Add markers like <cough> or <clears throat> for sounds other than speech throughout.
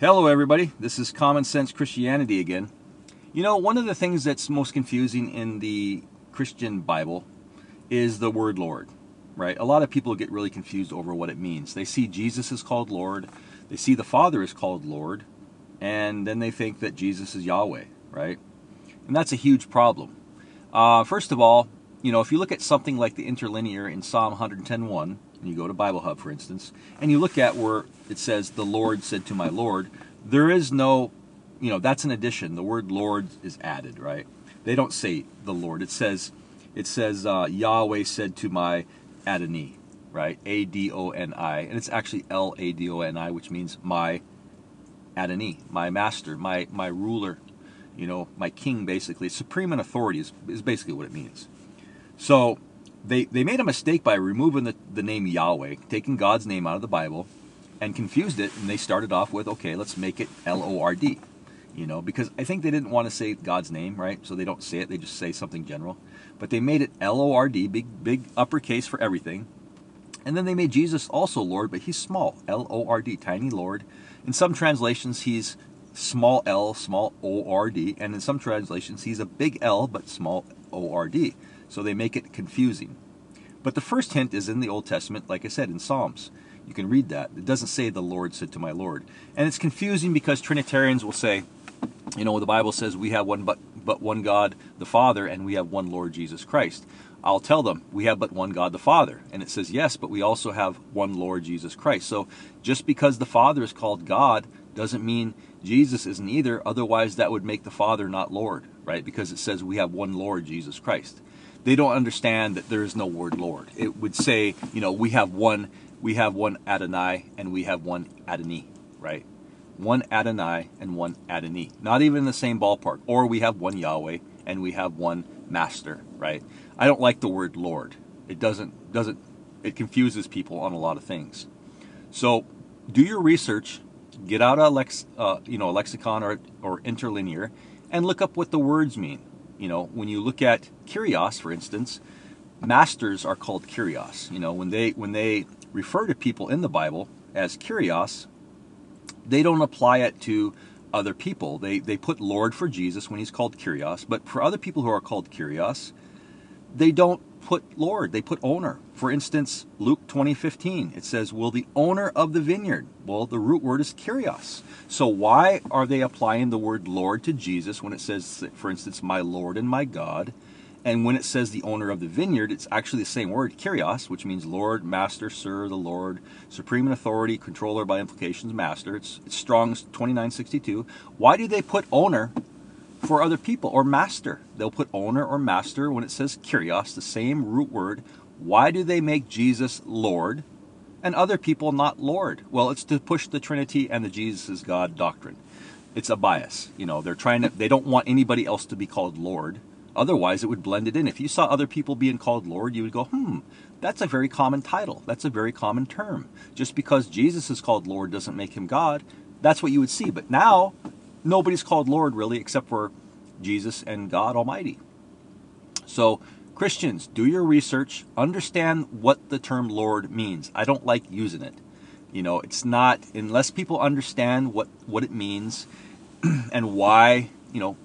Hello, everybody. This is Common Sense Christianity again. You know, one of the things that's most confusing in the Christian Bible is the word Lord, right? A lot of people get really confused over what it means. They see Jesus is called Lord, they see the Father is called Lord, and then they think that Jesus is Yahweh, right? And that's a huge problem. Uh, first of all, you know, if you look at something like the interlinear in Psalm 110.1, and you go to Bible Hub, for instance, and you look at where it says, the Lord said to my Lord, there is no, you know, that's an addition. The word Lord is added, right? They don't say the Lord. It says, it says uh, Yahweh said to my Adonai, right? A D O N I, and it's actually L A D O N I, which means my Adonai, my master, my my ruler, you know, my king. Basically, supreme in authority is, is basically what it means. So they they made a mistake by removing the, the name Yahweh, taking God's name out of the Bible, and confused it. And they started off with, okay, let's make it L O R D, you know, because I think they didn't want to say God's name, right? So they don't say it; they just say something general. But they made it L O R D, big big uppercase for everything. And then they made Jesus also Lord, but he's small, L O R D, tiny Lord. In some translations, he's small l, small o r d, and in some translations, he's a big L, but small o r d. So they make it confusing. But the first hint is in the Old Testament, like I said, in Psalms. You can read that. It doesn't say the Lord said to my Lord. And it's confusing because Trinitarians will say, you know, the Bible says we have one but, but one God, the Father, and we have one Lord Jesus Christ. I'll tell them we have but one God the Father. And it says, yes, but we also have one Lord Jesus Christ. So just because the Father is called God doesn't mean Jesus isn't either. Otherwise, that would make the Father not Lord, right? Because it says we have one Lord Jesus Christ. They don't understand that there is no word Lord. It would say, you know, we have one, we have one Adonai and we have one Adonai, right? One Adonai and one Adonai. Not even in the same ballpark. Or we have one Yahweh and we have one Master, right? I don't like the word Lord. It doesn't doesn't it confuses people on a lot of things. So do your research, get out a lex, uh, you know, a lexicon or or interlinear, and look up what the words mean. You know, when you look at Kyrios, for instance, masters are called Kyrios. You know, when they when they refer to people in the Bible as Kyrios, they don't apply it to other people. They they put Lord for Jesus when he's called Kyrios, but for other people who are called Kyrios, they don't put Lord, they put owner. For instance, Luke 20:15, it says, "Will the owner of the vineyard?" Well, the root word is Kyrios. So why are they applying the word Lord to Jesus when it says, for instance, "My Lord and my God"? And when it says the owner of the vineyard, it's actually the same word, Kyrios, which means Lord, Master, Sir, the Lord, supreme in authority, controller by implications, Master. It's, it's Strong's 2962. Why do they put owner for other people or master? They'll put owner or master when it says Kyrios, the same root word. Why do they make Jesus Lord and other people not Lord? Well, it's to push the Trinity and the Jesus is God doctrine. It's a bias. You know, they're trying to, they don't want anybody else to be called Lord Otherwise, it would blend it in. If you saw other people being called Lord, you would go, hmm, that's a very common title. That's a very common term. Just because Jesus is called Lord doesn't make him God. That's what you would see. But now, nobody's called Lord really except for Jesus and God Almighty. So, Christians, do your research, understand what the term Lord means. I don't like using it. You know, it's not, unless people understand what, what it means <clears throat> and why, you know,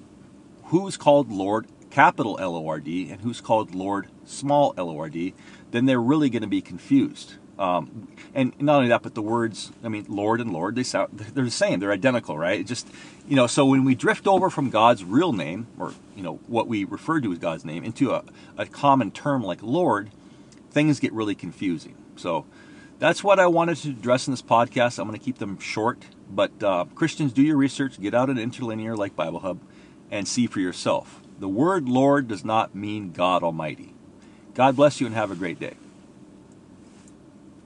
who's called Lord capital L O R D and who's called Lord small L O R D, then they're really going to be confused. Um, and not only that, but the words, I mean, Lord and Lord, they sound, they're the same. They're identical, right? It just, you know, so when we drift over from God's real name, or, you know, what we refer to as God's name, into a, a common term like Lord, things get really confusing. So that's what I wanted to address in this podcast. I'm going to keep them short, but uh, Christians, do your research, get out an interlinear like Bible Hub, and see for yourself. The word Lord does not mean God Almighty. God bless you and have a great day.